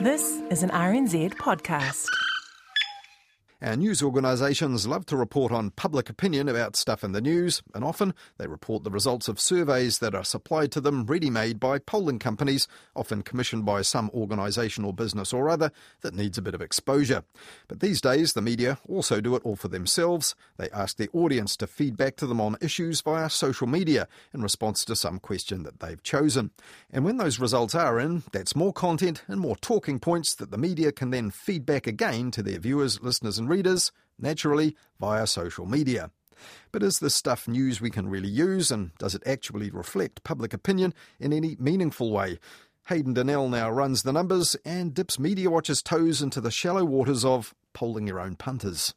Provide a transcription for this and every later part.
This is an RNZ podcast. Our news organisations love to report on public opinion about stuff in the news, and often they report the results of surveys that are supplied to them ready made by polling companies, often commissioned by some organisation or business or other that needs a bit of exposure. But these days, the media also do it all for themselves. They ask their audience to feed back to them on issues via social media in response to some question that they've chosen. And when those results are in, that's more content and more talking points that the media can then feed back again to their viewers, listeners, and readers, naturally via social media. But is this stuff news we can really use, and does it actually reflect public opinion in any meaningful way? Hayden Donnell now runs the numbers and dips Media Watch's toes into the shallow waters of polling your own punters.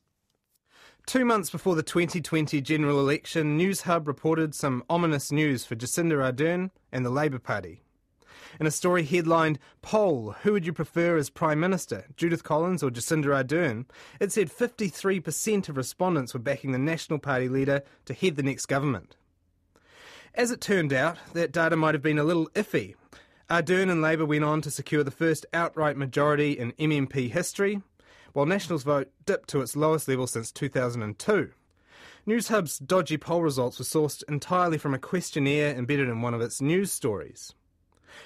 Two months before the 2020 general election, Newshub reported some ominous news for Jacinda Ardern and the Labour Party. In a story headlined, Poll, who would you prefer as Prime Minister, Judith Collins or Jacinda Ardern? It said 53% of respondents were backing the National Party leader to head the next government. As it turned out, that data might have been a little iffy. Ardern and Labour went on to secure the first outright majority in MMP history, while National's vote dipped to its lowest level since 2002. Newshub's dodgy poll results were sourced entirely from a questionnaire embedded in one of its news stories.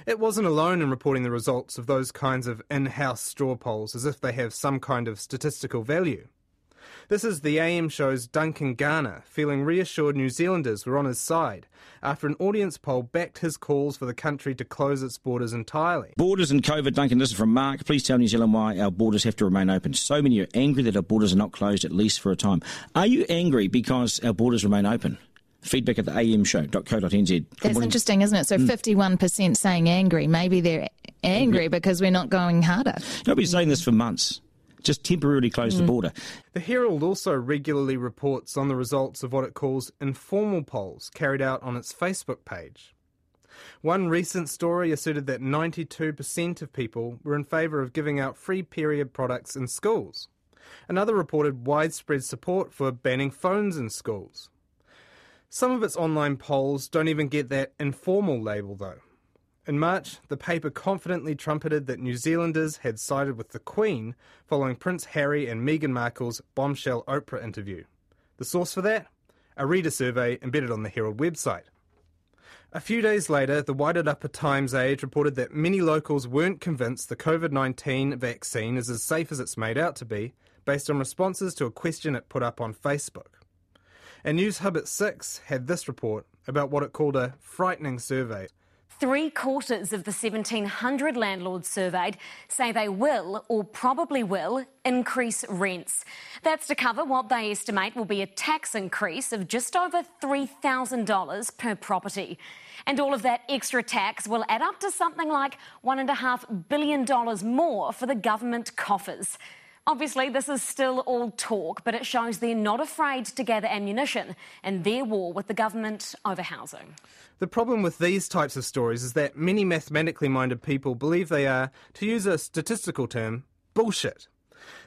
It wasn't alone in reporting the results of those kinds of in house straw polls as if they have some kind of statistical value. This is the AM show's Duncan Garner feeling reassured New Zealanders were on his side after an audience poll backed his calls for the country to close its borders entirely. Borders and COVID, Duncan, this is from Mark. Please tell New Zealand why our borders have to remain open. So many are angry that our borders are not closed at least for a time. Are you angry because our borders remain open? Feedback at the amshow.co.nz. That's interesting, isn't it? So mm. 51% saying angry. Maybe they're angry because we're not going harder. Nobody's saying this for months. Just temporarily close mm. the border. The Herald also regularly reports on the results of what it calls informal polls carried out on its Facebook page. One recent story asserted that 92% of people were in favour of giving out free period products in schools. Another reported widespread support for banning phones in schools. Some of its online polls don't even get that informal label, though. In March, the paper confidently trumpeted that New Zealanders had sided with the Queen following Prince Harry and Meghan Markle's bombshell Oprah interview. The source for that? A reader survey embedded on the Herald website. A few days later, the Wairarapa Times Age reported that many locals weren't convinced the COVID 19 vaccine is as safe as it's made out to be, based on responses to a question it put up on Facebook. And Newshub at 6 had this report about what it called a frightening survey. Three quarters of the 1,700 landlords surveyed say they will, or probably will, increase rents. That's to cover what they estimate will be a tax increase of just over $3,000 per property. And all of that extra tax will add up to something like $1.5 billion more for the government coffers. Obviously, this is still all talk, but it shows they're not afraid to gather ammunition in their war with the government over housing. The problem with these types of stories is that many mathematically minded people believe they are, to use a statistical term, bullshit.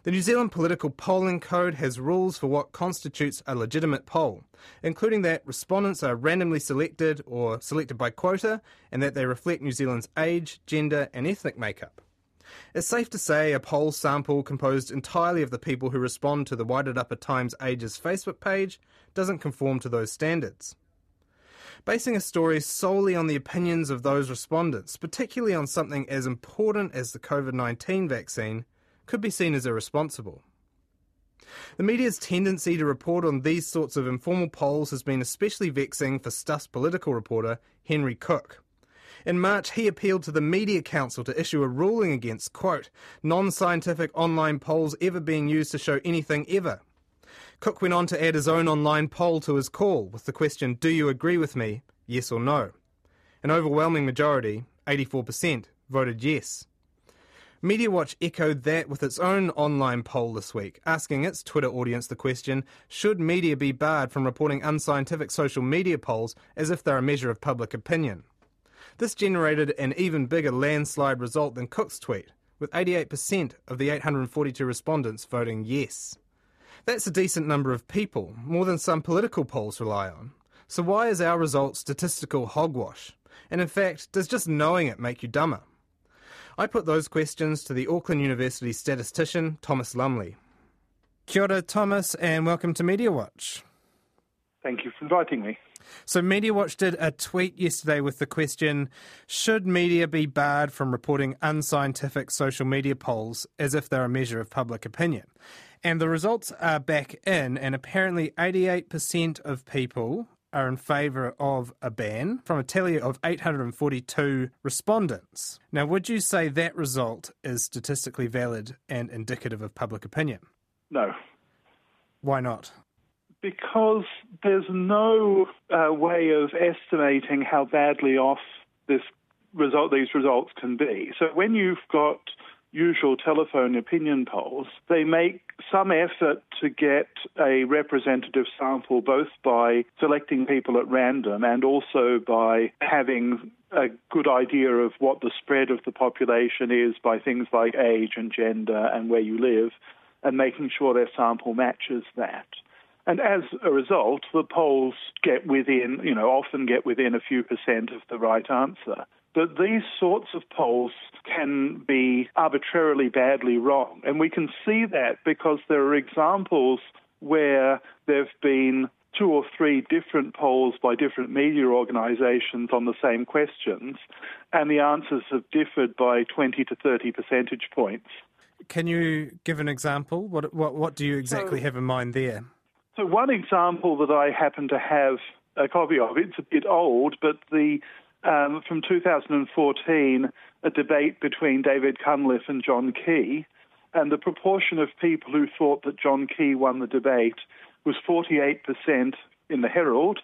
The New Zealand Political Polling Code has rules for what constitutes a legitimate poll, including that respondents are randomly selected or selected by quota and that they reflect New Zealand's age, gender, and ethnic makeup. It's safe to say a poll sample composed entirely of the people who respond to the Wairarapa Times Age's Facebook page doesn't conform to those standards. Basing a story solely on the opinions of those respondents, particularly on something as important as the COVID 19 vaccine, could be seen as irresponsible. The media's tendency to report on these sorts of informal polls has been especially vexing for Stuff's political reporter, Henry Cook. In March, he appealed to the Media Council to issue a ruling against, quote, non scientific online polls ever being used to show anything ever. Cook went on to add his own online poll to his call with the question, Do you agree with me? Yes or no? An overwhelming majority, 84%, voted yes. MediaWatch echoed that with its own online poll this week, asking its Twitter audience the question Should media be barred from reporting unscientific social media polls as if they're a measure of public opinion? This generated an even bigger landslide result than Cook's tweet, with 88% of the 842 respondents voting yes. That's a decent number of people, more than some political polls rely on. So why is our result statistical hogwash? And in fact, does just knowing it make you dumber? I put those questions to the Auckland University statistician Thomas Lumley. Kia ora, Thomas, and welcome to Media Watch. Thank you for inviting me. So, Media Watch did a tweet yesterday with the question Should media be barred from reporting unscientific social media polls as if they're a measure of public opinion? And the results are back in, and apparently 88% of people are in favour of a ban from a tally of 842 respondents. Now, would you say that result is statistically valid and indicative of public opinion? No. Why not? Because there's no uh, way of estimating how badly off this result, these results can be. So when you've got usual telephone opinion polls, they make some effort to get a representative sample both by selecting people at random and also by having a good idea of what the spread of the population is by things like age and gender and where you live and making sure their sample matches that. And as a result, the polls get within, you know, often get within a few percent of the right answer. But these sorts of polls can be arbitrarily badly wrong. And we can see that because there are examples where there have been two or three different polls by different media organizations on the same questions, and the answers have differed by 20 to 30 percentage points. Can you give an example? What, what, what do you exactly so, have in mind there? So, one example that I happen to have a copy of, it's a bit old, but the um, from 2014, a debate between David Cunliffe and John Key, and the proportion of people who thought that John Key won the debate was 48% in the Herald,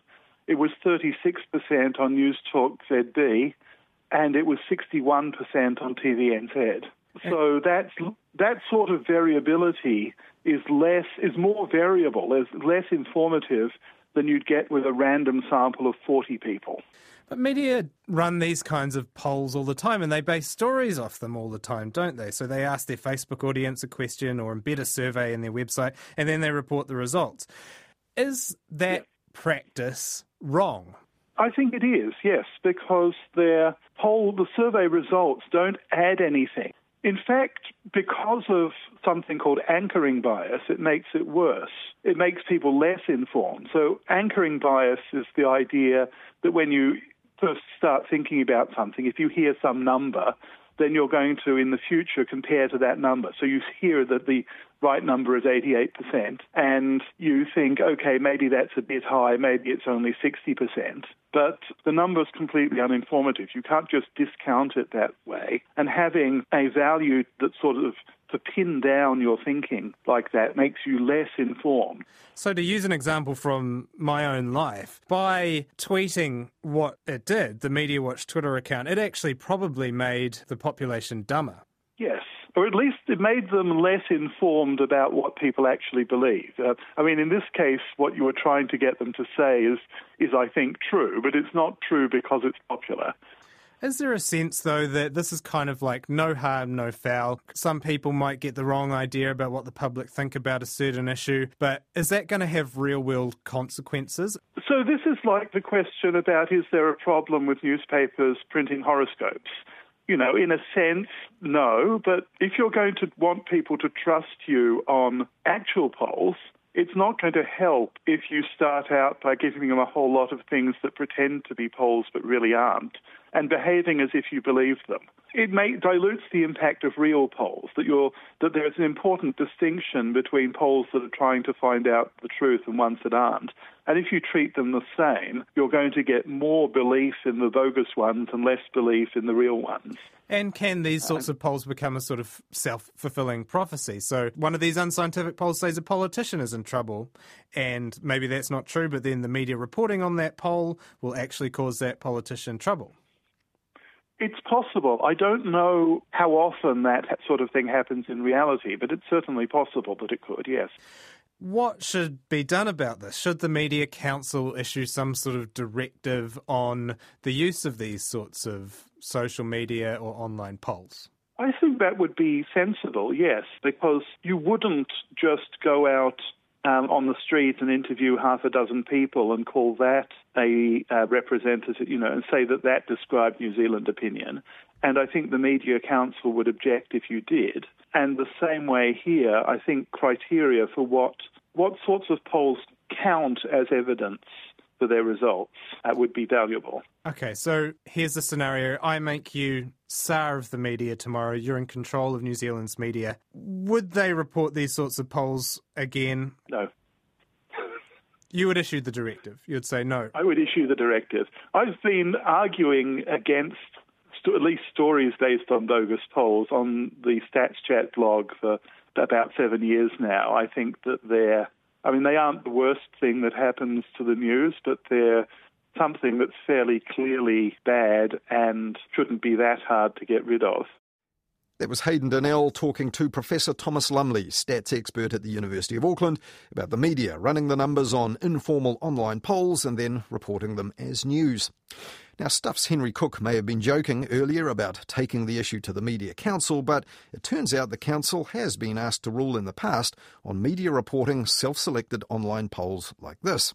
it was 36% on News Talk ZB, and it was 61% on TVNZ. So that's that sort of variability is less is more variable, is less informative than you'd get with a random sample of 40 people. But media run these kinds of polls all the time and they base stories off them all the time, don't they? So they ask their Facebook audience a question or embed a survey in their website and then they report the results. Is that practice wrong? I think it is, yes, because their poll, the survey results don't add anything. In fact, because of something called anchoring bias, it makes it worse. It makes people less informed. So, anchoring bias is the idea that when you first start thinking about something, if you hear some number, then you're going to, in the future, compare to that number. So you hear that the right number is 88%, and you think, okay, maybe that's a bit high, maybe it's only 60%. But the number is completely uninformative. You can't just discount it that way. And having a value that sort of to pin down your thinking like that makes you less informed. So, to use an example from my own life, by tweeting what it did, the Media Watch Twitter account, it actually probably made the population dumber. Yes, or at least it made them less informed about what people actually believe. Uh, I mean, in this case, what you were trying to get them to say is, is I think true, but it's not true because it's popular. Is there a sense, though, that this is kind of like no harm, no foul? Some people might get the wrong idea about what the public think about a certain issue, but is that going to have real world consequences? So, this is like the question about is there a problem with newspapers printing horoscopes? You know, in a sense, no, but if you're going to want people to trust you on actual polls, it's not going to help if you start out by giving them a whole lot of things that pretend to be polls but really aren't, and behaving as if you believe them. It may, dilutes the impact of real polls, that, you're, that there's an important distinction between polls that are trying to find out the truth and ones that aren't. And if you treat them the same, you're going to get more belief in the bogus ones and less belief in the real ones. And can these sorts of polls become a sort of self fulfilling prophecy? So, one of these unscientific polls says a politician is in trouble, and maybe that's not true, but then the media reporting on that poll will actually cause that politician trouble. It's possible. I don't know how often that sort of thing happens in reality, but it's certainly possible that it could, yes. What should be done about this? Should the Media Council issue some sort of directive on the use of these sorts of social media or online polls? I think that would be sensible, yes, because you wouldn't just go out um, on the street and interview half a dozen people and call that a uh, representative, you know, and say that that described New Zealand opinion. And I think the Media Council would object if you did. And the same way here, I think criteria for what what sorts of polls count as evidence for their results uh, would be valuable. Okay, so here's the scenario. I make you Tsar of the media tomorrow. You're in control of New Zealand's media. Would they report these sorts of polls again? No. You would issue the directive. You'd say no. I would issue the directive. I've been arguing against st- at least stories based on bogus polls on the Stats Chat blog for about seven years now. I think that they're, I mean, they aren't the worst thing that happens to the news, but they're something that's fairly clearly bad and shouldn't be that hard to get rid of. That was Hayden Donnell talking to Professor Thomas Lumley, stats expert at the University of Auckland, about the media running the numbers on informal online polls and then reporting them as news. Now, Stuff's Henry Cook may have been joking earlier about taking the issue to the Media Council, but it turns out the Council has been asked to rule in the past on media reporting self selected online polls like this.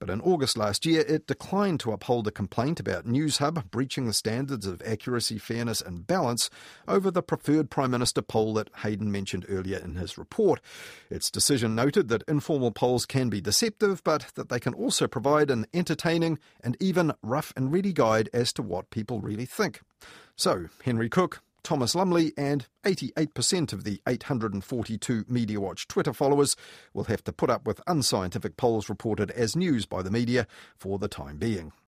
But in August last year, it declined to uphold a complaint about Newshub breaching the standards of accuracy, fairness, and balance over the preferred Prime Minister poll that Hayden mentioned earlier in his report. Its decision noted that informal polls can be deceptive, but that they can also provide an entertaining and even rough and ready guide as to what people really think. So, Henry Cook, Thomas Lumley and 88% of the 842 MediaWatch Twitter followers will have to put up with unscientific polls reported as news by the media for the time being.